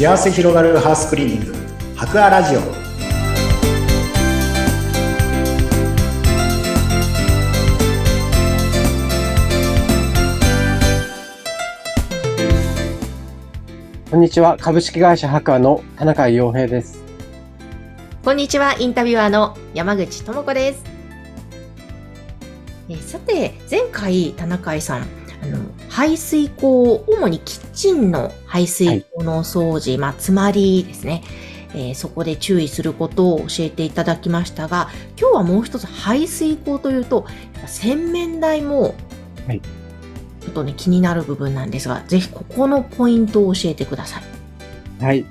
幸せ広がるハウスクリーニング博アラジオこんにちは。株式会社博アの田中洋平です。こんにちは、インタビュアーの山口智子です。えーさて、前回、田中井さん、排水口、主にキッチンの排水口のお掃除、まあ、つまりですね、えーそこで注意することを教えていただきましたが、今日はもう一つ排水口というと、洗面台も、はいちょっとね、気になる部分なんですが、ぜひここのポイントを教えてください。はい。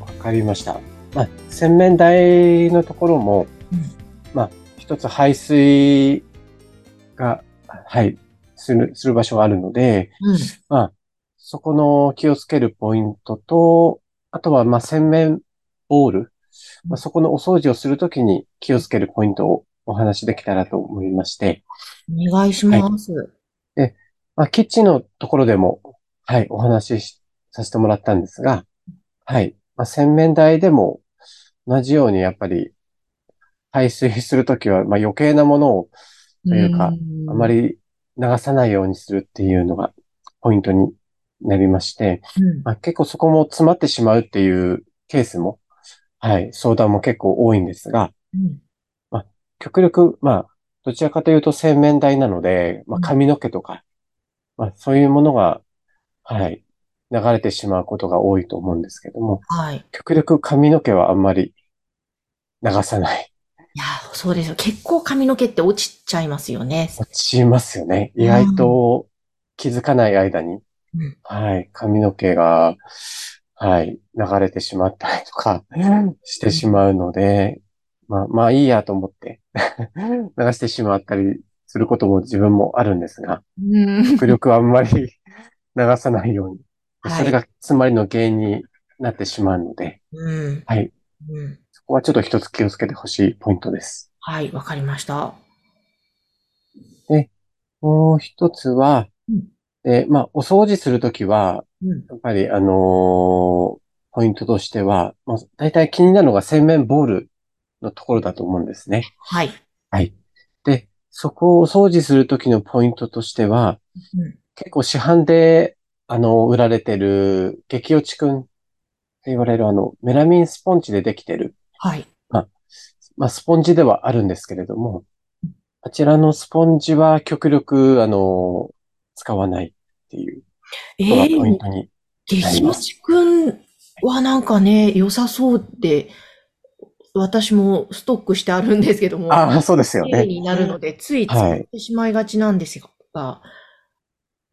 わかりました。まあ、洗面台のところも、うんまあ、一つ排水が、はい、する、する場所があるので、うん。まあ、そこの気をつけるポイントと、あとは、まあ、洗面ボール、まあ、そこのお掃除をするときに気をつけるポイントをお話しできたらと思いまして、お願いします。まあ、キッチンのところでも、はい、お話ししさせてもらったんですが、はい、まあ、洗面台でも同じようにやっぱり排水するときは、まあ、余計なものをというかん。あま、り流さないようにするっていうのがポイントになりまして、うんまあ、結構そこも詰まってしまうっていうケースも、はい、相談も結構多いんですが、うん極力、まあ、どちらかというと洗面台なので、まあ、うん髪の毛とか、まあ、そういうものが、はい、流れてしまうことが多いと思うんですけども、はい。極力髪の毛はあんまり流さない。いやー、そうですよ。結構髪の毛って落ちちゃいますよね。落ちますよね。意外と気づかない間に、うんはい、髪の毛が、はい、流れてしまったりとかしてしまうので、まあ、まあいいやと思って流してしまったりすることも自分もあるんですが、うん。極力あんまり 流さないように。はいそれが詰まりの原因になってしまうので、うん。はい。うん。そこはちょっと一つ気をつけてほしいポイントです。はい、わかりました。もう一つは、うんで、まあ、お掃除するときは、うん。やっぱり、あのーポイントとしては、まあ、大体気になるのが洗面ボールのところだと思うんですね。はい。はい。で、そこをお掃除するときのポイントとしては、うん。結構市販で、あの、売られてる、激落ちくんって言われるあの、メラミンスポンジでできてる、はい。まあ、スポンジではあるんですけれども、あちらのスポンジは極力、あの、使わないっていうえのがポインー、トに。なり激ます落ちくんはなんかね、良さそうで、私もストックしてあるんですけども、ああ、そうですよね。になるので、つい使ってしまいがちなんですが、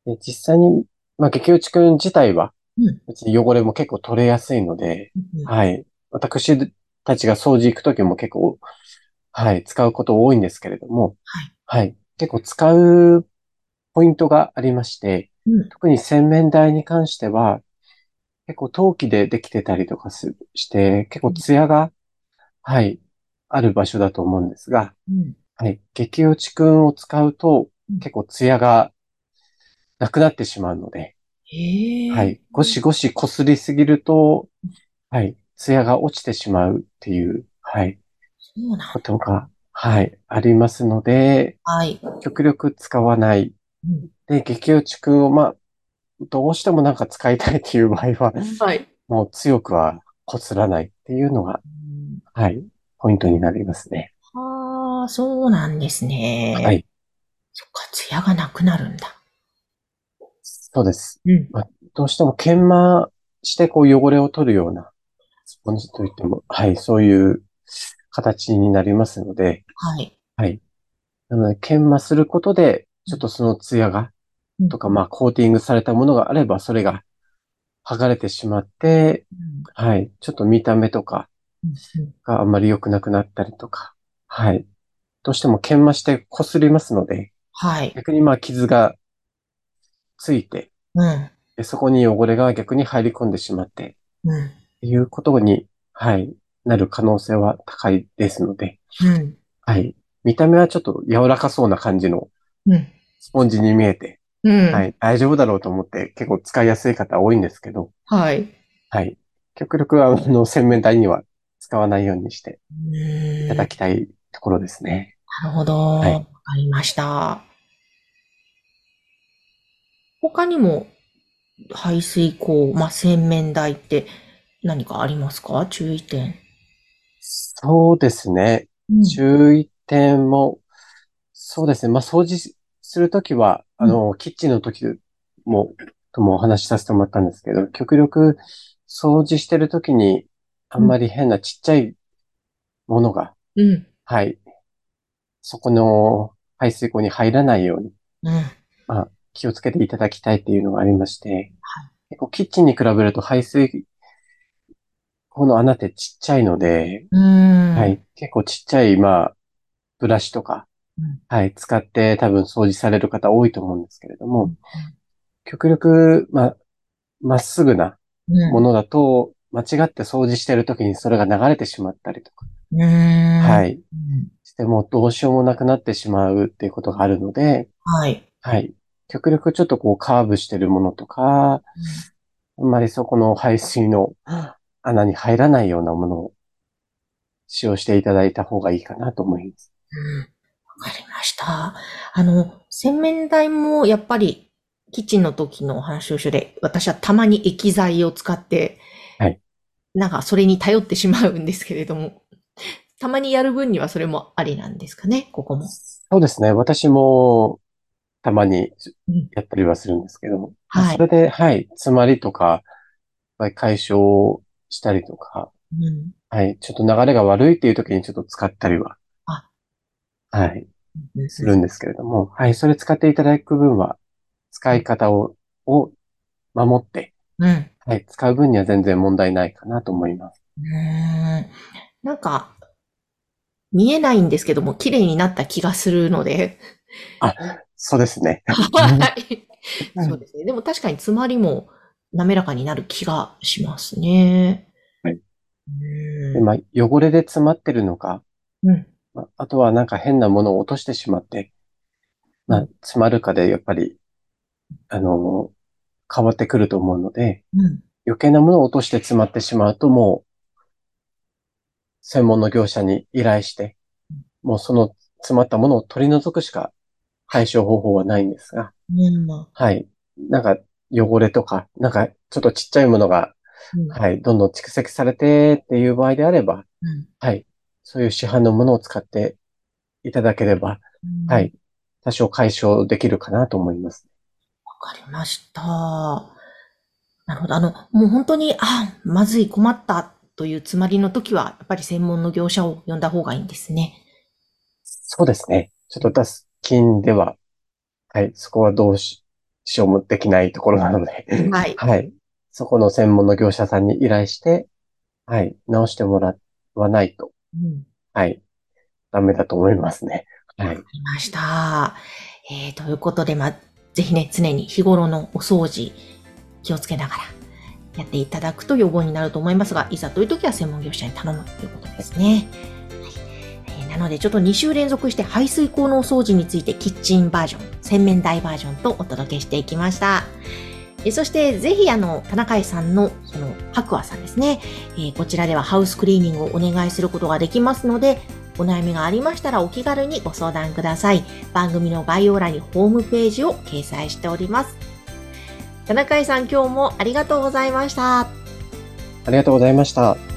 で実際に、まあ、激落ちくん自体はうん、別に汚れも結構取れやすいので、うんはい。私たちが掃除行くときも結構、はい、使うこと多いんですけれども、はい。はい。結構使うポイントがありまして、うん特に洗面台に関しては、結構陶器でできてたりとかすして、結構ツヤが、はい、ある場所だと思うんですが、うんはい。激落ちくんを使うとうん、結構ツヤがなくなってしまうので。はい。ゴシゴシ擦りすぎると、はい。ツヤが落ちてしまうっていう、はい。そうなんことが、はい。ありますので、はい。極力使わない。うんで、激落ちくんを、まあ、どうしてもなんか使いたいっていう場合は、はい。もう強くは擦らないっていうのが、はい。ポイントになりますね。はあ、そうなんですね。はい。そっか、ツヤがなくなるんだ。そうです。うん。どうしても研磨してこう汚れを取るようなスポンジといっても、はい、そういう形になりますので、はい。はい。なので、研磨することで、ちょっとそのツヤが、とか、まあ、コーティングされたものがあれば、それが剥がれてしまって、うんはい、ちょっと見た目とかうんがあんまり良くなくなったりとか、はい。どうしても研磨して擦りますので、はい。逆にまあ傷がついて、うん。でそこに汚れが逆に入り込んでしまって、うん。いうことに、はい、なる可能性は高いですので、うん。はい。見た目はちょっと柔らかそうな感じのうん。スポンジに見えて、うん。はい、大丈夫だろうと思って結構使いやすい方多いんですけど、はい。はい。極力は、あの、洗面台には使わないようにしていいただきたいところですね。なるほど。わ、はいかりました。他にも、排水口、まあ、洗面台って何かありますか？注意点。そうですね。注意点も、そうですね。まあ、掃除するときは、あの、キッチンの時も、ともお話しさせてもらったんですけど、極力掃除してるときに、あんまり変なちっちゃいものが、うん。はい、そこの排水口に入らないようにうん。気をつけていただきたいっていうのがありましては、結構キッチンに比べると排水口の穴ってちっちゃいので、うん。はい。結構ちっちゃい、まあ、ブラシとかうん、はい、使って多分掃除される方多いと思うんですけれどうもん、極力、まあ、まっすぐなうん。ものだと、間違って掃除してる時にそれが流れてしまったりとか、うん。は。はいうんしてもどうしようもなくなってしまうっていうことがあるので、はい。はい。極力ちょっとこうカーブしてるものとか、あんまりそこの排水の穴に入らないようなものを使用していただいた方がいいかなと思います。うん。わかりました。あの、洗面台もやっぱり、キッチンの時のお話を一緒で、私はたまに液剤を使って、はい。なんかそれに頼ってしまうんですけれども、たまにやる分にはそれもありなんですかね、ここも。そうですね。私もたまにうんやったりはするんですけども、はいそれで、はい、詰まりとか、解消したりとか、うん。はい、ちょっと流れが悪いっていう時にちょっと使ったりは、あはい、うんするんですけれども、はい、それ使っていただく分は、使い方を、を守って、うん。はい、使う分には全然問題ないかなと思います。うーんなんか、見えないんですけども、綺麗になった気がするので。そうですね。はい。そうですね。でも確かに詰まりも滑らかになる気がしますね。はい。まあ、汚れで詰まってるのか、うん。まあ、あとはなんか変なものを落としてしまって、まあう、詰まるかでやっぱり、あの、変わってくると思うので、うん。余計なものを落として詰まってしまうともう、専門の業者に依頼して、もうその詰まったものを取り除くしか解消方法はないんですが、うん。はい。なんか汚れとか、なんかちょっとちっちゃいものが、うんはい、どんどん蓄積されてっていう場合であれば、うんはい、そういう市販のものを使っていただければ、は。い、多少解消できるかなと思います。わかりました。なるほど。あの、もう本当に、あ、まずい困ったという詰まりの時は、やっぱり専門の業者を呼んだ方がいいんですね。そうですね。ちょっと脱菌では、はい、そこはどうししようもできないところなので、はいはい。そこの専門の業者さんに依頼して、はい、直してもらわないと、うん。はい、ダメだと思いますね。はいわか。りました。えー、ということで、まあ、ぜひね、常に日頃のお掃除、気をつけながらやっていただくと予防になると思いますが、いざという時は専門業者に頼むということですね。はいえーなので、ちょっと2週連続して排水口のお掃除についてキッチンバージョン、洗面台バージョンとお届けしていきました。えそして、ぜひ、あの、田中井さんの、その、白亜さんですね。えーこちらではハウスクリーニングをお願いすることができますので、お悩みがありましたらお気軽にご相談ください。番組の概要欄にホームページを掲載しております。田中さん今日もありがとうございました。ありがとうございました。